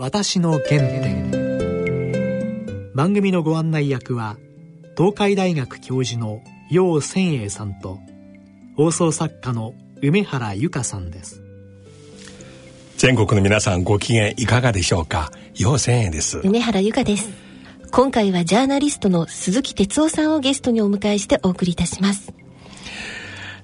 私の原点。番組のご案内役は東海大学教授の楊千栄さんと放送作家の梅原由香さんです。全国の皆さんご機嫌いかがでしょうか？楊千栄です。梅原由香です。今回はジャーナリストの鈴木哲夫さんをゲストにお迎えしてお送りいたします。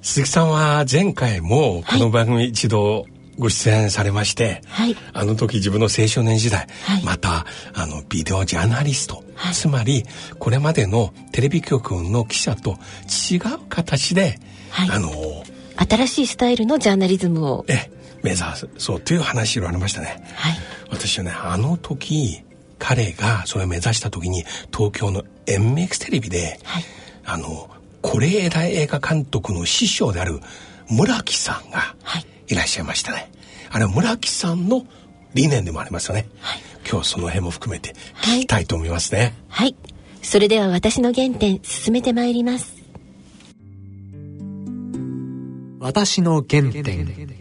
鈴木さんは前回もこの番組一度ご出演されまして、はい、あの時自分の青少年時代、はい、またあのビデオジャーナリスト、はい、つまりこれまでのテレビ局の記者と違う形で、あの新しいスタイルのジャーナリズムを。え目指すそうという話がありましたね。はい、私はねあの時彼がそれを目指した時に東京の MX テレビで、はい、あの是枝映画監督の師匠である村木さんがいらっしゃいましたね。あれは村木さんの理念でもありますよね。はい、今日その辺も含めて聞きたいと思いますね。はい、はい、それでは私の原点進めてまいります。私の原点。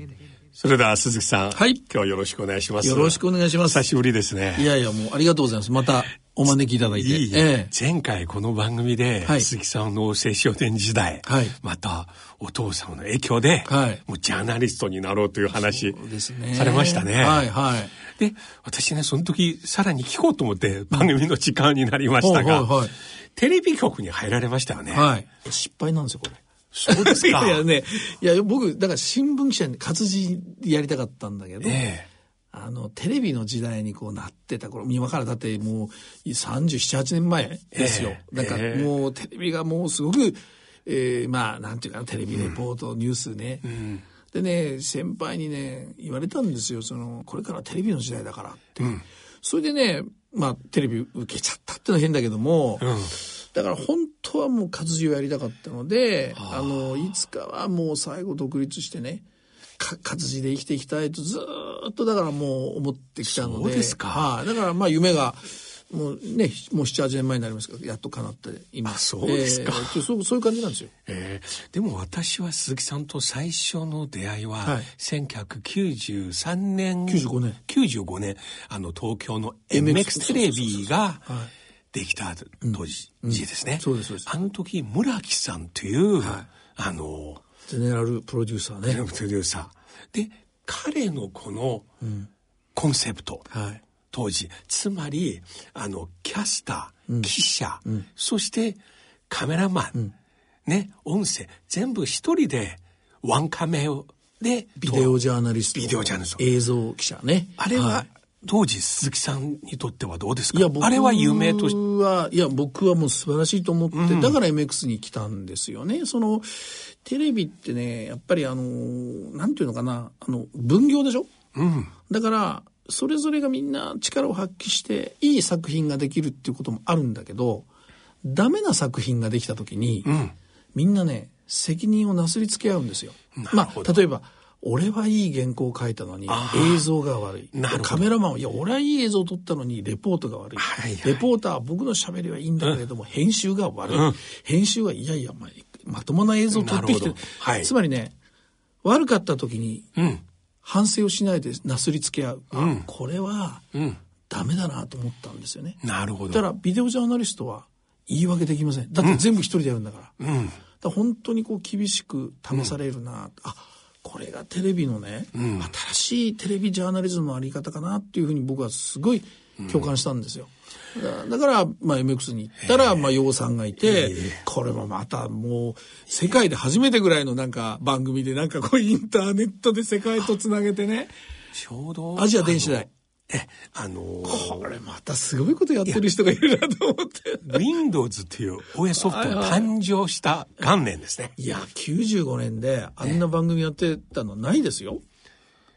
それでは鈴木さん、はい、今日よろしくお願いします。よろしくお願いします。久しぶりですね。いやいや、もうありがとうございます。またお招きいただいて。いいええ、前回この番組で、はい、鈴木さんの青少年時代、はい、またお父さんの影響で、はい、もうジャーナリストになろうという話されましたね。はいはい。で、私ね、その時さらに聞こうと思って番組の時間になりましたが、はいはい、テレビ局に入られましたよね。はい。失敗なんですよ、これ。そうですか。いやね、いや、僕、だから新聞記者に活字やりたかったんだけど、えあの、テレビの時代にこうなってた頃、今からだってもう37、8年前ですよ。えー、だからもうテレビがもうすごく、えー、まあ、なんていうかな、テレビレポート、うん、ニュースね、うん、でね、先輩にね、言われたんですよ。その、これからテレビの時代だからって。うん、それでね、まあ、テレビ受けちゃったってのは変だけども、だから本当はもう活字をやりたかったので、あの、いつかはもう最後独立してね、活字で生きていきたいとずっとだからもう思ってきたので。そうですか。はい、だからまあ夢が、もうね、もう7、8年前になりますけど、やっと叶って今。そうですか、えー、そう。そういう感じなんですよ。えー、でも私は鈴木さんと最初の出会いは、はい、1993年。95年。95年、あの東京の MX テレビが、はいできた当時ですね、そうですそうですあの時村木さんという、はい、あのゼネラルプロデューサーねゼネラルプロデューサーで彼のこのコンセプト、はい、当時つまりあのキャスター、うん、記者、うん、そしてカメラマン、うん、ね音声全部一人でワンカメをでビデオジャーナリスト。ビデオジャーナリスト。映像記者ね。あれは、はい当時鈴木さんにとってはどうですか？いや僕あれは有名とはいや僕はもう素晴らしいと思って、うん、だから MX に来たんですよね。そのテレビってねやっぱりあのなんていうのかなあの分業でしょ、うん、だからそれぞれがみんな力を発揮していい作品ができるっていうこともあるんだけどダメな作品ができた時に、うん、みんなね責任をなすりつけ合うんですよ。まあ例えば俺はいい原稿を書いたのに映像が悪い。カメラマンは、いや、俺はいい映像を撮ったのにレポートが悪い。はいはい、レポーターは僕の喋りはいいんだけれども、うん、編集が悪い。うん、編集はいやいや、ままともな映像を撮ってきてる。はい、つまりね、悪かった時に、反省をしないでなすりつけ合う。うん、これは、ダメだなと思ったんですよね。なるほど。だからビデオジャーナリストは言い訳できません。だって全部一人でやるんだから。うん、だ本当にこう厳しく試されるな、うん、あこれがテレビのね、うん、新しいテレビジャーナリズムのあり方かなっていうふうに僕はすごい共感したんですよ。うん、だから、まあ、MX に行ったら、まあ、洋さんがいて、これもまたもう、世界で初めてぐらいのなんか番組で、なんかこう、インターネットで世界とつなげてね、ちょうど、アジア電子台。え、あのー、これまたすごいことやってる人がいるなと思って。Windows っていう OS ソフトが誕生した元年ですね。いや、95年であんな番組やってたのないですよ。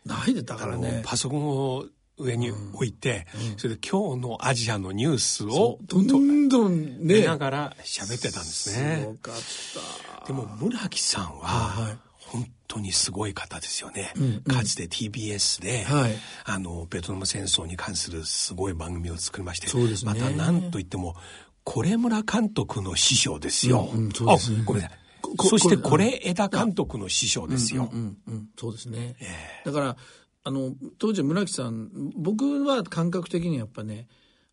ないで、だからね。パソコンを上に置いて、うん、それで今日のアジアのニュースをどんどんね。見ながら喋ってたんですね。すごかった。でも村木さんは、はい、本当にすごい方ですよね。うんうん、かつて TBS で、はい、あのベトナム戦争に関するすごい番組を作りまして、そうですね、また何といっても是村監督の師匠ですよ。うんうん、すね、あごめんなさい。そしてこれ枝監督の師匠ですよ。うんうんうん、そうですね。えー、だからあの、当時村木さん、僕は感覚的にやっぱね、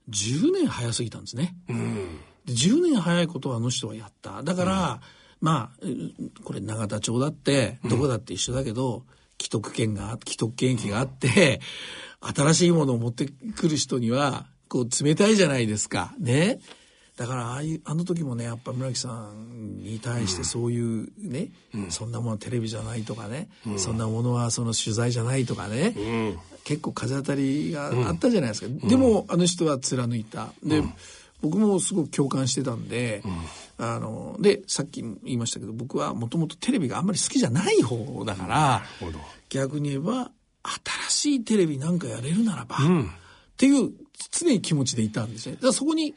10年早すぎたんですね。うん、で10年早いことはあの人はやった。だから、うん、まあ、これ永田町だって、どこだって一緒だけど、うん、既得権が、既得権益があって、新しいものを持ってくる人には、こう冷たいじゃないですか。ね。だからああいうあの時もねやっぱ村木さんに対してそういうね、うん、そんなものはテレビじゃないとかね、うん、そんなものはその取材じゃないとかね、うん、結構風当たりがあったじゃないですか、でもあの人は貫いた。で、僕もすごく共感してたんで、あのでさっき言いましたけど僕はもともとテレビがあんまり好きじゃない方だから、逆に言えば新しいテレビなんかやれるならば、っていう常に気持ちでいたんですね。だからそこに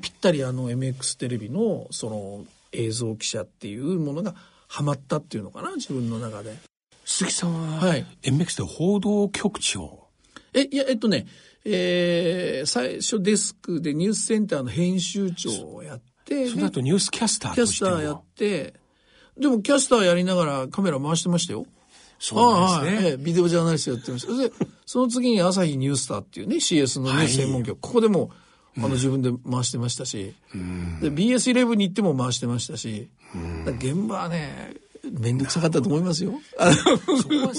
ぴったりあの MX テレビのその映像記者っていうものがハマったっていうのかな自分の中で。鈴木さんは、はい、MX で報道局長。えいやえっとねえー、最初デスクでニュースセンターの編集長をやってその後ニュースキャスターキャスターやってでもキャスターやりながらカメラ回してましたよ。そうですね、はい、ビデオジャーナリストやってました。でその次に朝日ニュースターっていうね CS のニュース専門局、はい、ここでもあの自分で回してましたし、うん、で BS11 に行っても回してましたし、うん、現場はね面倒くさかったと思いますよ。あの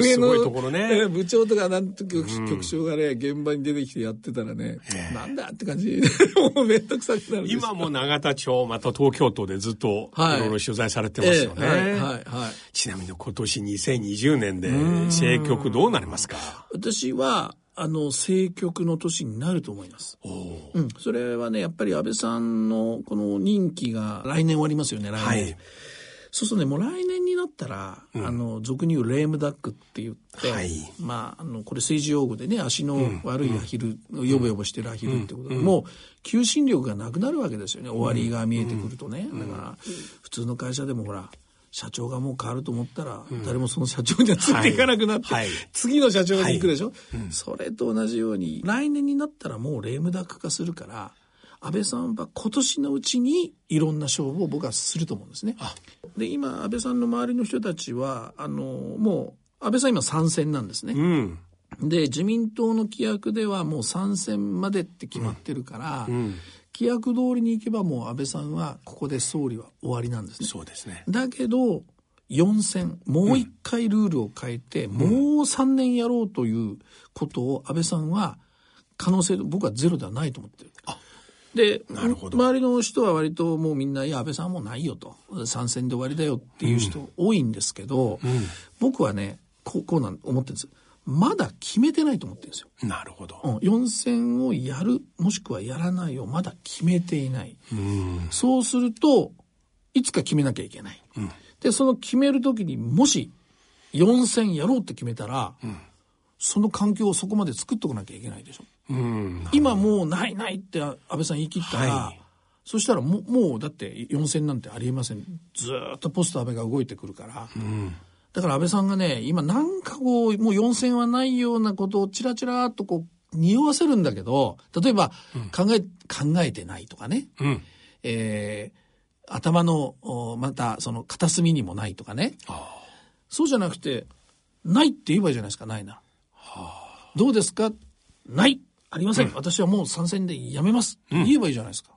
上の、ね、部長とかなんと局,、局長がね現場に出てきてやってたらね、なんだって感じ。もう面倒くさくなる今も永田町また東京都でずっとい。ろいろ取材されてますよね。はい、はい、はい。ちなみに今年2020年で政局どうなりますか？私はあの政局の年になると思います。うん、それはねやっぱり安倍さんのこの任期が来年終わりますよね来年。はいそうするとねもう来年になったら、うん、あの俗に言うレームダックって言って、はい、まああのこれ政治用語でね足の悪いアヒル、うん、ヨボヨボしてるアヒルってことで、うん、もう求心力がなくなるわけですよね。終わりが見えてくるとね、だから普通の会社でもほら社長がもう変わると思ったら、誰もその社長にはついていかなくなって、はいはい、次の社長に行くでしょ、はい。うん、それと同じように来年になったらもうレームダック化するから安倍さんは今年のうちにいろんな勝負を僕はすると思うんですね。で今安倍さんの周りの人たちはあのもう安倍さん今参戦なんですね。うんで自民党の規約ではもう参戦までって決まってるから、うんうん、規約通りに行けばもう安倍さんはここで総理は終わりなんですね。そうですね。だけど、4選、もう一回ルールを変えて、うん、もう3年やろうということを安倍さんは可能性、僕はゼロではないと思ってる。で、周りの人は割ともうみんな、いや、安倍さんはもうないよと。参戦で終わりだよっていう人多いんですけど、うんうん、僕はね、こう、こうなん、思ってるんです。まだ決めてないと思ってるんですよ。なるほど。うん、4戦をやる、もしくはやらないをまだ決めていない。うそうすると、いつか決めなきゃいけない。うん、で、その決めるときにもし4戦やろうって決めたら、うん、その環境をそこまで作っとかなきゃいけないでしょ。うん、今もうないないって安倍さん言い切ったら、はい、そしたらももうだって4戦なんてありえません。ずっとポスト安倍が動いてくるから。うんだから安倍さんがね、今なんかこう、もう4選はないようなことをチラチラっとこう、匂わせるんだけど、例えば、考え、うん、考えてないとかね。うん、えー、頭の、また、その片隅にもないとかね。そうじゃなくて、ないって言えばいいじゃないですか、ないな。はあ、どうですか？ないありません、うん、私はもう参戦でやめます、言えばいいじゃないですか。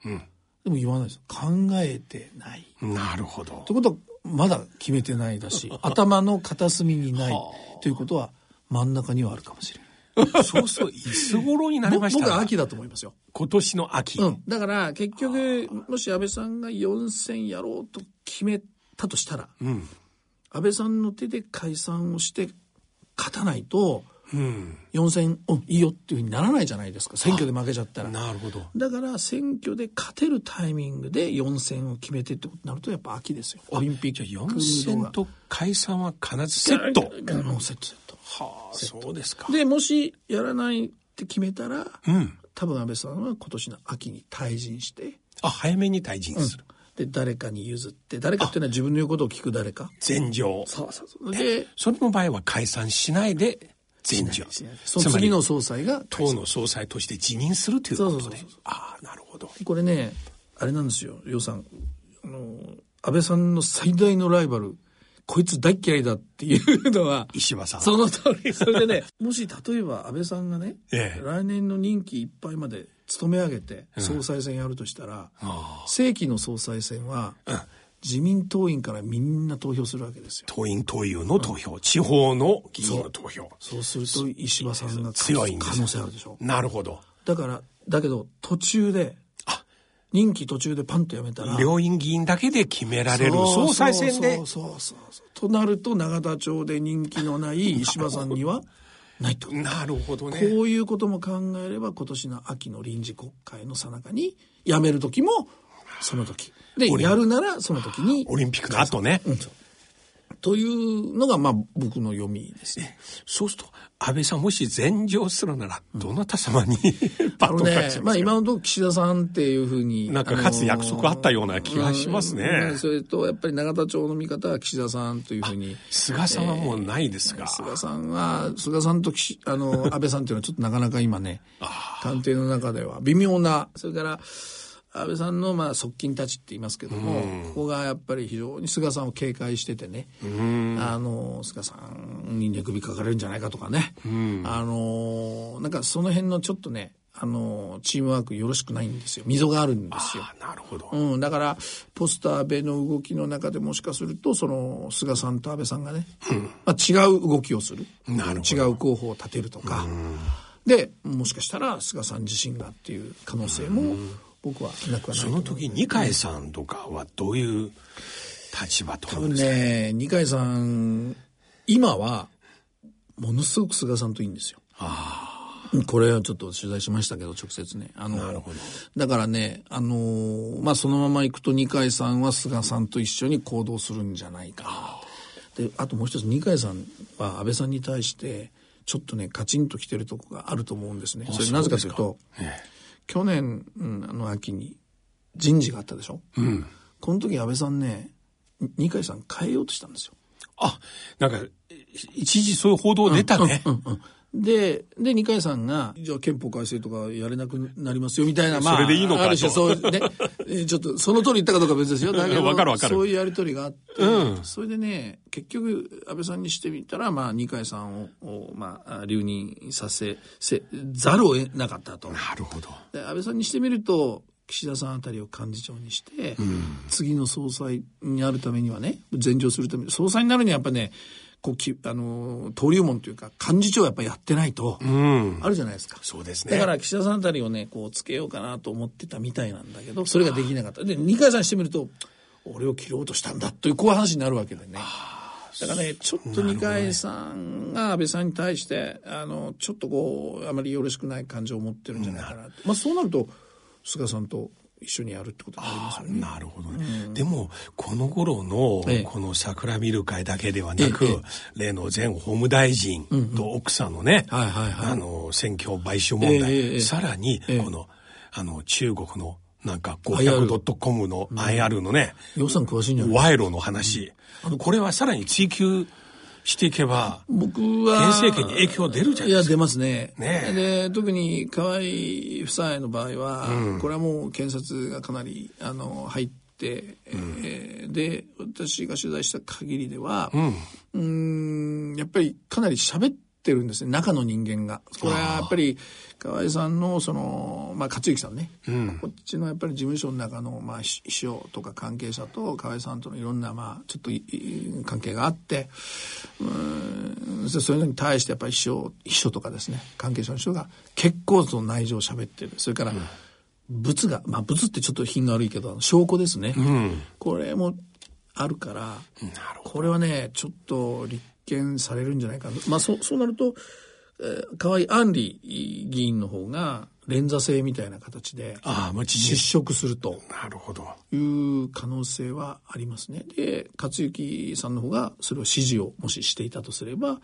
でも言わないです。考えてない。なるほど。ってことは、まだ決めてないだし 頭の片隅にないということは真ん中にはあるかもしれない。そうそう、いつ頃になりました？僕は秋だと思いますよ。今年の秋。うん。だから、結局、もし安倍さんが4選やろうと決めたとしたら、うん、安倍さんの手で解散をして勝たないと、うん、4選、うん、いいよっていうふうにならないじゃないですか。選挙で負けちゃったら。なるほど。だから選挙で勝てるタイミングで4選を決めてってことになるとやっぱ秋ですよ。オリンピック。じゃ4選と解散は必ずセット。セットセット。はあそうですか。でもしやらないって決めたら、うん、多分安倍さんは今年の秋に退陣して。あ早めに退陣する、で誰かに譲って誰かっていうのは自分の言うことを聞く誰か。前場そうそうそう。でその場合は解散しないでその次の総裁が党の総裁として辞任するということで。ああ、なるほど。これね、あれなんですよ、楊さん。あの、安倍さんの最大のライバル、こいつ大嫌いだっていうのは、石破さん。その通り。それでね、もし例えば安倍さんがね、ええ来年の任期いっぱいまで勤め上げて総裁選やるとしたら、正規の総裁選は、自民党員からみんな投票するわけですよ。党員党友の投票、地方の議員の投票。そうすると石破さんが強いんです可能性あるでしょ。なるほど。だから、だけど途中で、任期途中でパンとやめたら、両院議員だけで決められるそう総裁選でそうそうそうそうとなると永田町で人気のない石破さんにはないとなるほどね。こういうことも考えれば今年の秋の臨時国会の最中に辞める時もその時でやるならその時にオリンピックの後ね。うんというのがまあ僕の読みですね。そうすると、安倍さんもし禅譲するなら、どなた様に、あのバトンタッねまあ今のところ岸田さんっていうふうに。なんかかつて約束あったような気がしますねうんそれとやっぱり永田町の見方は岸田さんというふうに。菅さんはもうないですが。菅さんは、菅さんと岸あの、安倍さんっていうのはちょっとなかなか今ね、官邸の中では微妙な、それから、安倍さんのまあ側近たちって言いますけども、ここがやっぱり非常に菅さんを警戒しててね、あの、菅さんに寝首かかれるんじゃないかとかね、あの、なんかその辺のちょっとね、あの、チームワークよろしくないんですよ。溝があるんですよ。あなるほど。うん、だから、ポスター安倍の動きの中でもしかすると、その、菅さんと安倍さんがね、まあ、違う動きをする。なるほど違う候補を立てるとか。で、もしかしたら菅さん自身がっていう可能性も、僕はなくはない。その時、二階さんとかはどういう立場と多分思うんですか、ね、二階さん、今は、ものすごく菅さんといいんですよ。これはちょっと取材しましたけど、直接ね。あの、だからね、あのーまあ、そのまま行くと二階さんは菅さんと一緒に行動するんじゃないかな。で、あともう一つ、二階さんは安倍さんに対して、ちょっとね、カチンと来てるとこがあると思うんですね。それなぜかというと、去年の秋に人事があったでしょ？この時安倍さんね、に二階さん変えようとしたんですよ。あ、なんか、一時そういう報道出たね。で、で、二階さんが、じゃあ憲法改正とかやれなくなりますよ、みたいな、まあ、それでいいのかある種とそうね、えーちょっと、その通り言ったかどうかは別ですよ。だけど、わかるわかるそういうやりとりがあって、うんそれでね、結局、安倍さんにしてみたら、まあ、二階さんを、をまあ、留任させ、せ、ざるを得なかったと。なるほど。で安倍さんにしてみると岸田さんあたりを幹事長にして、次の総裁になるためにはね前場するために総裁になるにはやっぱねこうきあの登竜門というか幹事長はやっぱやってないと、うん。あるじゃないですか。そうですね。だから岸田さんあたりをねこうつけようかなと思ってたみたいなんだけどそれができなかったで二階さんにしてみると俺を切ろうとしたんだというこういう話になるわけでね。だからね、ちょっと二階さんが安倍さんに対して、あの、ちょっとこう、あまりよろしくない感情を持ってるんじゃないかな。まあそうなると、菅さんと一緒にやるってことになりますよね。なるほどね。でも、この頃のええ、この桜見る会だけではなくええ。え、例の前法務大臣と奥さんのね、あの、選挙買収問題、えさらにええ、この、あの、中国の、なんか、IR 500.com の IR のね、予算詳しいんじゃない？賄賂の話、これはさらに追求していけば、僕は。現政権に影響出るじゃないいや、ですか。出ますね。ねえで、特に河合夫妻の場合は、これはもう検察がかなり、あの、入って、えーで、私が取材した限りでは、うーん、やっぱりかなり喋ってるんですね、中の人間が。これはやっぱり、河合さんの、その、まあ、勝之さんね、こっちのやっぱり事務所の中の、まあ、秘秘書とか関係者と河合さんとのいろんな、まあ、ちょっと関係があって、うーんそそういうのに対してやっぱり秘書、秘書とかですね、関係者の人が結構その内情を喋ってる。それから、物が、まあ、物ってちょっと品が悪いけど、証拠ですね。これもあるから、これはね、ちょっと立件されるんじゃないかな。まあ、そう、そうなると、えー河合案里議員の方が連座制みたいな形で失事。職するとなるほど。いう可能性はありますね。で、克行さんの方がそれを指示をもししていたとすれば、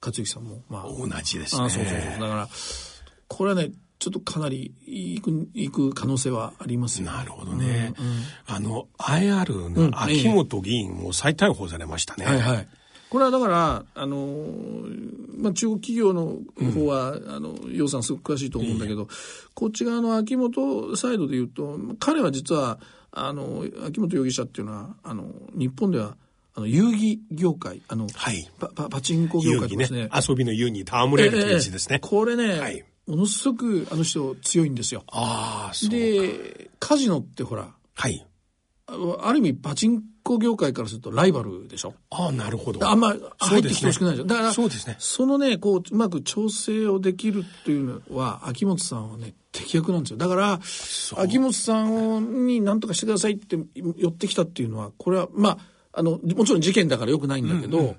克行さんも、まあ、同じですね。あそうそうそう。だから、これはね、ちょっとかなり行く、行く可能性はあります。なるほどね。あの、IR の秋元議員も再逮捕されましたね。はいはい。これはだから、あのーまあ、中国企業の方は、あの、洋さんすごく詳しいと思うんだけど、こっち側の秋元サイドで言うと、彼は実は、あの、秋元容疑者っていうのは、あの、日本では、ああの、遊戯業界、あの、はいパパパチンコ業界ですね。ね遊びの遊に戯れるという字ですね。ええこれね、はいものすごくあの人強いんですよ。ああ、そう。で、カジノってほら、はい。あある意味パチンコ業界からするとライバルでしょ？ああ、なるほど。あんま入ってきてほしくないでしょ？だから、そうですねそのね、こう、うまく調整をできるというのは、秋元さんはね、適役なんですよ。だから、秋元さんに何とかしてくださいって寄ってきたっていうのは、これは、まあ、あの、もちろん事件だからよくないんだけど、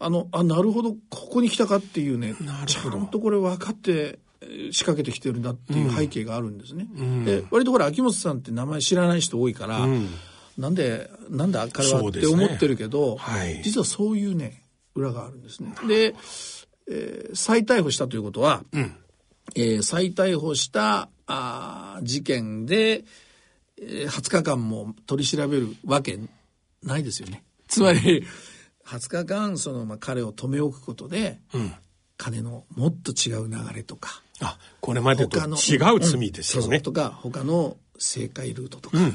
あの、あ、なるほど、ここに来たかっていうね、ちゃんとこれ分かって、えー仕掛けてきてるんだっていう背景があるんですね。で割とほら、秋元さんって名前知らない人多いから、なんで、なんだ彼はって思ってるけど、はい。実はそういうね、裏があるんですね。で、えー再逮捕したということは、えー再逮捕したあー事件で、えー20日間も取り調べるわけないですよね。つまり、20日間、その、まあ、彼を止め置くことで、金のもっと違う流れとか、あ、これまでと違う罪ですよね。そうそうとか他の政界ルートとか、まあ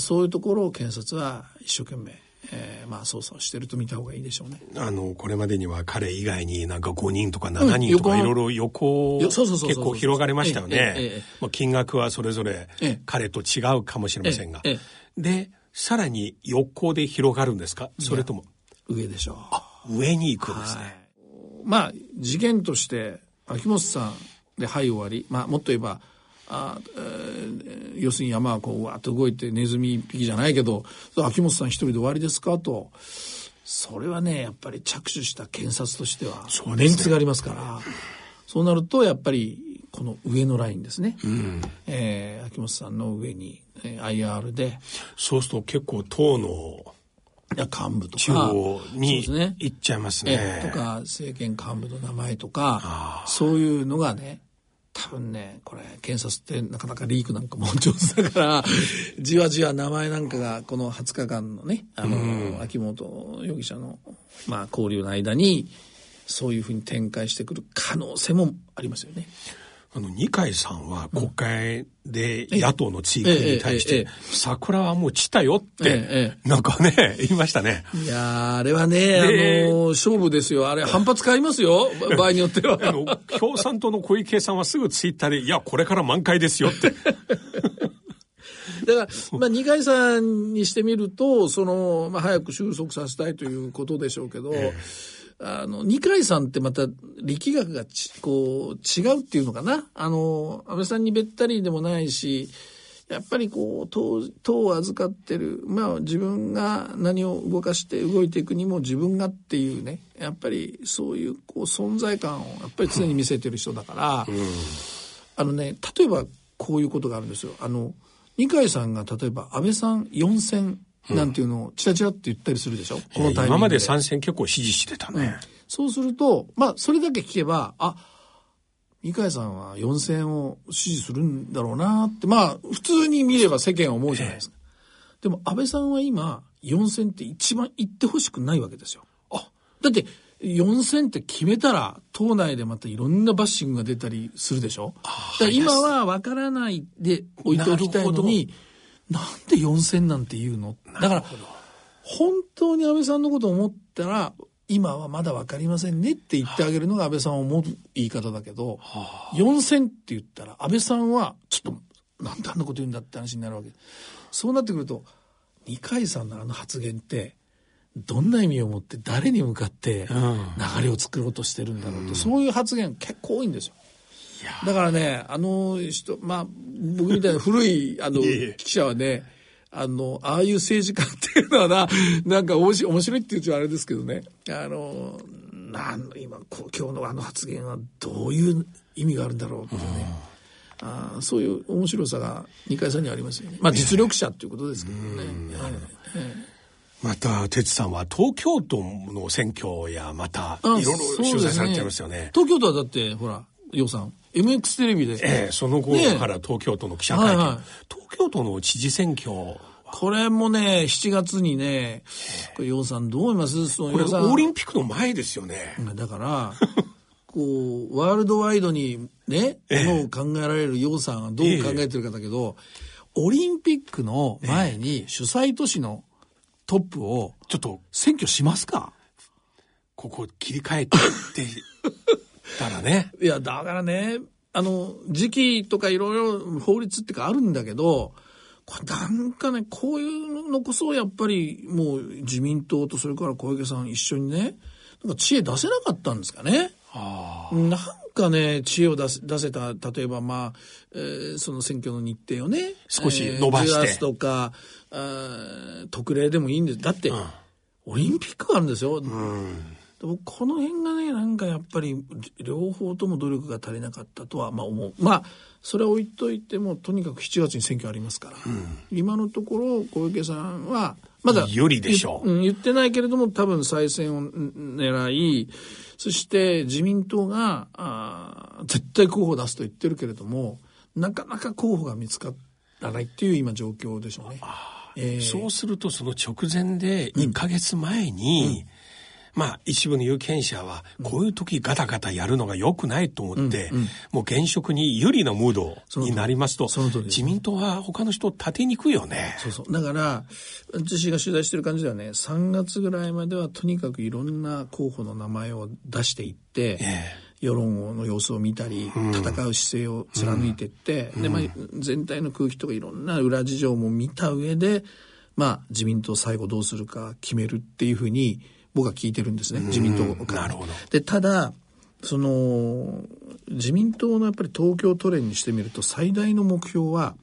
そういうところを検察は一生懸命、えーまあ、捜査をしてると見た方がいいでしょうね。あの、これまでには彼以外になんか5人とか7人とかうんいろいろ横結構広がりましたよねえ。まあ金額はそれぞれええ彼と違うかもしれませんが。で、さらに横で広がるんですか？それとも上でしょう。上に行くんですね。まあ事件として秋元さんではい終わり、まあ、もっと言えばあ、えー要するに山はこうわーっと動いてネズミ一匹じゃないけど秋元さん一人で終わりですか？と。それはねやっぱり着手した検察としてはメンツがありますから。そうなるとやっぱりこの上のラインですね、えー秋元さんの上に、えー IR で。そうすると結構党の幹部とか。中央に行っちゃいますえね。えとか政権幹部の名前とかそういうのがね多分ねこれ検察ってなかなかリークなんかも上手だから じわじわ名前なんかがこの20日間のねあの、秋元容疑者の、まあ、交流の間にそういうふうに展開してくる可能性もありますよね。あの、二階さんは国会で野党の追加に対してええええええ、桜はもう散ったよってええ、なんかね、言いましたね。いやーあれはね、であの勝負ですよ。あれ反発変わりますよ。場合によっては。あの、共産党の小池さんはすぐツイッターで、いや、これから満開ですよって。だから、まあ、二階さんにしてみると、その、まあ、早く収束させたいということでしょうけど、あの、二階さんってまた力学がち、こう、違うっていうのかな？あの、安倍さんにべったりでもないし、やっぱりこう、党、党を預かってる、まあ自分が何を動かして動いていくにも自分がっていうね、やっぱりそういうこう存在感をやっぱり常に見せてる人だから、あのね、例えばこういうことがあるんですよ。あの、二階さんが例えば安倍さん4選なんていうのをチラチラって言ったりするでしょ、このタイミングで。今まで参戦結構支持してたね。そうすると、まあ、それだけ聞けば、あ、二階さんは4選を支持するんだろうなって、まあ、普通に見れば世間は思うじゃないですか。でも、安倍さんは今、4選って一番言ってほしくないわけですよ。あ、だって、4選って決めたら、党内でまたいろんなバッシングが出たりするでしょ？だから今は分からないで置いておきたいのに、なんで4選なんて言うの？だから、本当に安倍さんのことを思ったら、今はまだ分かりませんねって言ってあげるのが安倍さんを思う言い方だけど、4選って言ったら安倍さんは、ちょっと、なんであんなこと言うんだって話になるわけ。そうなってくると、二階さんのあの発言って、どんな意味を持って誰に向かって流れを作ろうとしてるんだろうって、そういう発言結構多いんですよ。だからね、あの人、まあ、僕みたいな古い、あの、記者はね、あの、ああいう政治家っていうのはな、なんか面白い面白いっていうとあれですけどね、あの、なん今、こ今日のあの発言はどういう意味があるんだろうってね、あーそういう面白さが二階さんにはありますよね。まあ実力者っていうことですけどね。また、哲さんは東京都の選挙や、また、いあろいろ取材されてますよね。東京都はだって、ほら、洋さん、MX テレビで、ええ、その頃から東京都の記者会見。はいはい。東京都の知事選挙、ここれもね、7月にね、これ、洋さんどう思います？そのれ洋さんオリンピックの前ですよね。だから、こう、ワールドワイドにね、ええ。ものを考えられる洋さんはどう考えてるかだけど、オリンピックの前に主催都市のトップを、ちょっと、選挙しますか？ここ切り替えてって たらね。いや、だからね、あの、時期とかいろいろ法律っていうかあるんだけど、これなんかね、こういうのこそやっぱりもう自民党とそれから小池さん一緒にね、なんか知恵出せなかったんですかね。なんかね、知恵を出せ出せた、例えばまあ、えー、その選挙の日程をね、少し伸ばして。えー、とか、あ特例でもいいんです。だって、うん、オリンピックがあるんですよ。うんこの辺がね、なんかやっぱり、両方とも努力が足りなかったとは、まあ思う。まあ、それは置いといても、とにかく7月に選挙ありますから、うん、今のところ、小池さんは、まだ、有利でしょう。言ってないけれども、多分再選を狙い、そして自民党が、あ絶対候補を出すと言ってるけれども、なかなか候補が見つからないっていう今状況でしょうね。えー、そうすると、その直前で、1か月前に、うんまあ一部の有権者はこういう時ガタガタやるのが良くないと思って、うんうん、もう現職に有利なムードになりますと自民党は他の人立てにくいよね。そうそう。だから私が取材してる感じではね。3月ぐらいまではとにかくいろんな候補の名前を出していって、えー世論の様子を見たり、戦う姿勢を貫いていって、うん、で、まあ、全体の空気とかいろんな裏事情も見た上で、まあ、自民党最後どうするか決めるっていうふうに、僕は聞いてるんですね、自民党から。なるほど。で、ただ、その、自民党のやっぱり東京都連にしてみると最大の目標は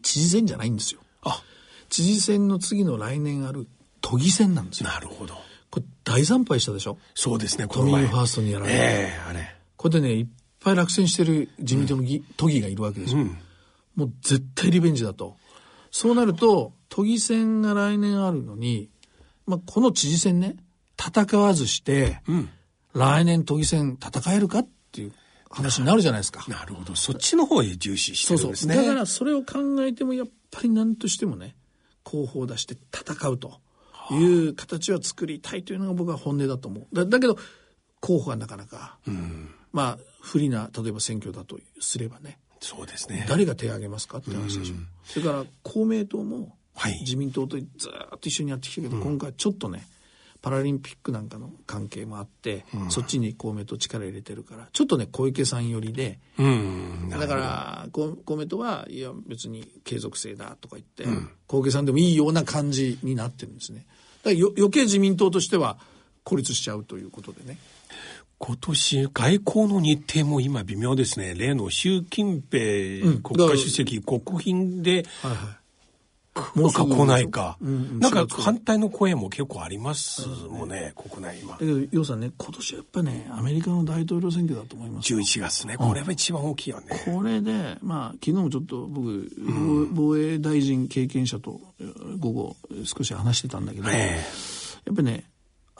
知事選じゃないんですよ。あ知事選の次の来年ある都議選なんですよ。なるほど。これ大惨敗したでしょ？そうですね、都民ファーストにやられて。えー、あれ。これでね、いっぱい落選してる自民党の議、うん、都議がいるわけですよ。うん、もう絶対リベンジだと。そうなると、都議選が来年あるのに、まあ、この知事選ね、戦わずして、うん、来年都議選戦えるかっていう話になるじゃないですか。なるほど。そっちの方へ重視してるんですね。そうそう。だからそれを考えても、やっぱり何としてもね、候補を出して戦うという形は作りたいというのが僕は本音だと思う。だだけど、候補がなかなか、うん、まあ、不利な、例えば選挙だとすればね。そうですね。誰が手を挙げますかって話でしょ。うん、それから公明党も、はい、自民党とずっと一緒にやってきたけど、うん、今回ちょっとね、パラリンピックなんかの関係もあって、うん、そっちに公明党力入れてるからちょっとね小池さん寄りで、うん、だから公明党はいや別に継続性だとか言って、うん、小池さんでもいいような感じになってるんですね。だから余計自民党としては孤立しちゃうということでね。今年外交の日程も今微妙ですね。例の習近平国家主席、国賓で、はいはい来るか来ないか、うん、なんか反対の声も結構ありますもんね、国内今。だけど、楊さんね、今年やっぱね、アメリカの大統領選挙だと思います。11月ね、これは一番大きいよね。これで、まあ、昨日もちょっと僕、うん、防衛大臣経験者と午後少し話してたんだけど、やっぱりね、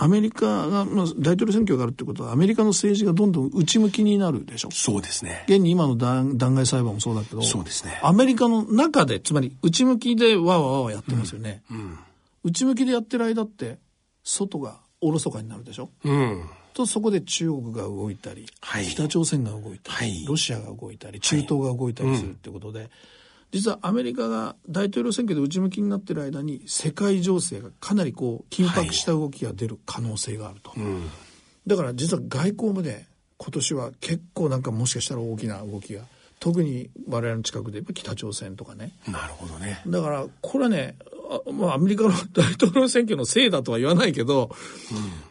アメリカが、まあ、大統領選挙があるってことは、アメリカの政治がどんどん内向きになるでしょ？そうですね。現に今の弾劾裁判もそうだけど、そうですね。アメリカの中で、つまり内向きでわわわわやってますよね。うん、うん、内向きでやってる間って、外がおろそかになるでしょ？うん。と、そこで中国が動いたり、はい、北朝鮮が動いたり、はい、ロシアが動いたり、中東が動いたりするってことで、はいうん実はアメリカが大統領選挙で内向きになってる間に世界情勢がかなりこう緊迫した動きが出る可能性があると、はいうん、だから実は外交まで今年は結構なんかもしかしたら大きな動きが特に我々の近くで北朝鮮とかね。なるほどね。だからこれはねまあ、アメリカの大統領選挙のせいだとは言わないけど、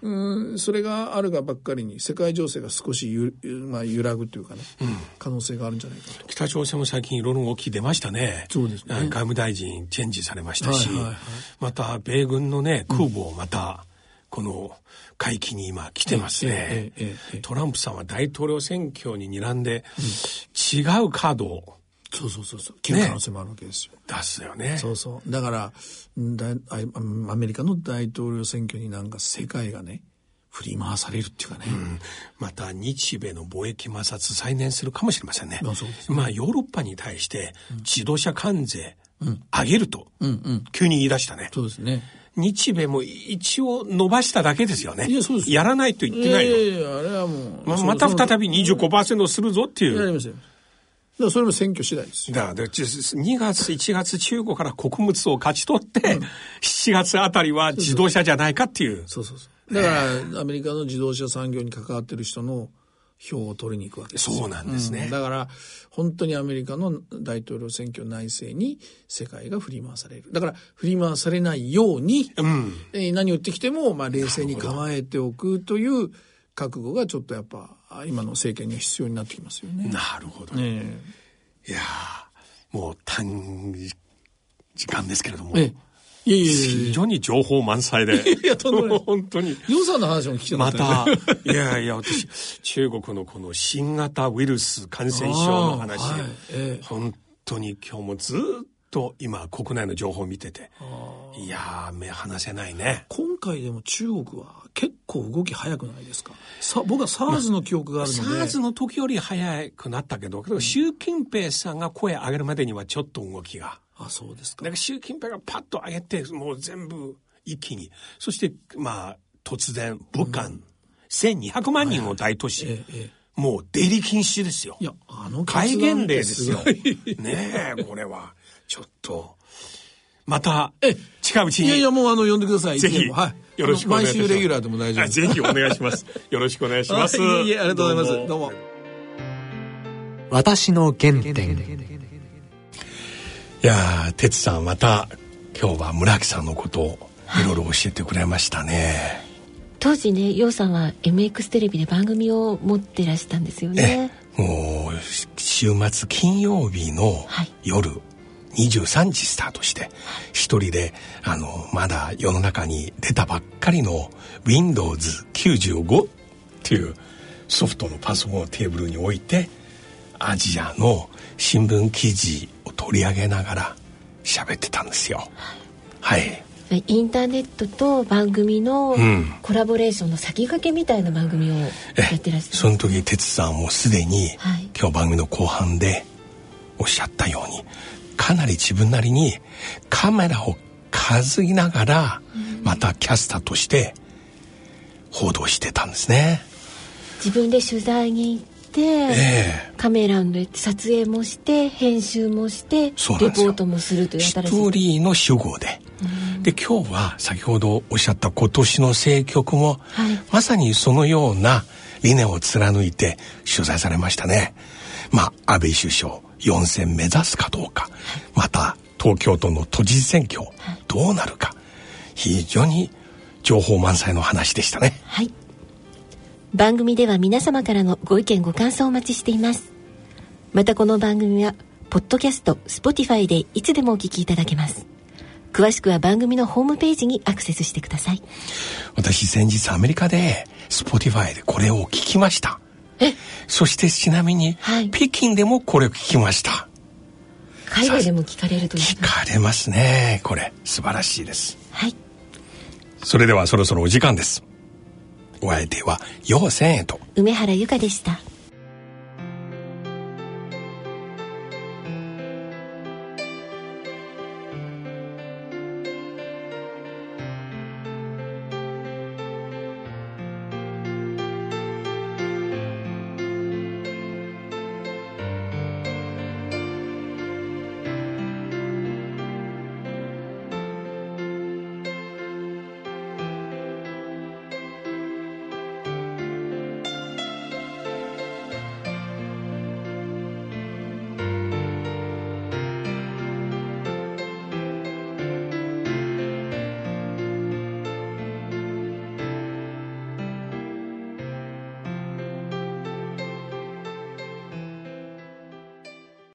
うん、うんそれがあるがばっかりに世界情勢が少しゆ、まあ、揺らぐというかね、うん、可能性があるんじゃないかと。北朝鮮も最近いろいろ動き出ましたね。そうですね。外務大臣チェンジされましたし、はいはいはい、また米軍のね空母をまた、この海域に今来てますね、トランプさんは大統領選挙に睨んで、違うカードをそうそうそうそう切る可能性もあるわけですよ、ね、出すよねそうそうだからだアメリカの大統領選挙になんか世界がね振り回されるっていうかね、うん、また日米の貿易摩擦再燃するかもしれませんね。まあ、ね、まあヨーロッパに対して自動車関税上げると、急に言い出したね。そうですね。日米も一応伸ばしただけですよね。いや、そうです。やらないと言ってないの。いやいや、あれはもう。ままた再び25%するぞっていう。やりますよ。だそれも選挙次第ですよ。だから2月、1月中国から穀物を勝ち取って、うん、7月あたりは自動車じゃないかっていう。そうそうそう。だからアメリカの自動車産業に関わってる人の票を取りに行くわけですそうなんですね、うん、だから本当にアメリカの大統領選挙内政に世界が振り回される。だから振り回されないように、うん、え何を言ってきても、まあ、冷静に構えておくという覚悟がちょっとやっぱ今の政権には必要になってきますよね。なるほど、ね、いやもう短時間ですけれども。ええいやいやいや非常に情報満載で。いや、とんでもない。本当に。予算の話も聞きたまた、いやいや、私、中国のこの新型ウイルス感染症の話、はいええ、本当に今日もずっと今、国内の情報を見てて、いや目離せないね。今回でも中国は結構動き早くないですか？さ僕は SARS の記憶があるので、まあ、SARS の時より早くなったけど、習近平さんが声上げるまでにはちょっと動きが。あ、そうですか。だから習近平がパッと上げて、もう全部一気に。そして、まあ、突然、武漢、うん、1200万人の大都市。ええもう出入り禁止ですよ。いや、あの戒厳令ですよ。ねえ、これは、ちょっと。また、え、近いうちに。いやいや、もうあの、呼んでください。ぜひ。はい。よろしくお願いします。毎週レギュラーでも大丈夫ぜひお願いします。よろしくお願いします。いえいえ、ありがとうございます。どうも。私の原点。いや哲さんまた今日は村木さんのことをいろいろ教えてくれましたね、はい、当時ね楊さんは MX テレビで番組を持ってらしたんですよねもう週末金曜日の夜、23時スタートして一人であのまだ世の中に出たばっかりの Windows95 っていうソフトのパソコンをテーブルに置いてアジアの新聞記事を取り上げながら喋ってたんですよ。はい。インターネットと番組のコラボレーションの先駆けみたいな番組をやってらっしゃる、その時哲さんもすでに、はい、今日番組の後半でおっしゃったようにかなり自分なりにカメラを担ぎながら、またキャスターとして報道してたんですね。自分で取材に行、えー、カメラで撮影もして編集もしてレポートもするという新しい。ストーリーの主語で、で今日は先ほどおっしゃった今年の政局も、はい、まさにそのような理念を貫いて取材されましたね。まあ安倍首相4選目指すかどうか、はい、また東京都の都知事選挙、どうなるか。非常に情報満載の話でしたね。はい。番組では皆様からのご意見ご感想をお待ちしています。またこの番組はポッドキャスト Spotify でいつでもお聞きいただけます。詳しくは番組のホームページにアクセスしてください。私先日アメリカで Spotify でこれを聞きました。えそしてちなみに、はい、北京でもこれを聞きました。海外でも聞かれると聞かれますね。これ素晴らしいです。はい。それではそろそろお時間です。お相手は陽千円と。梅原由香でした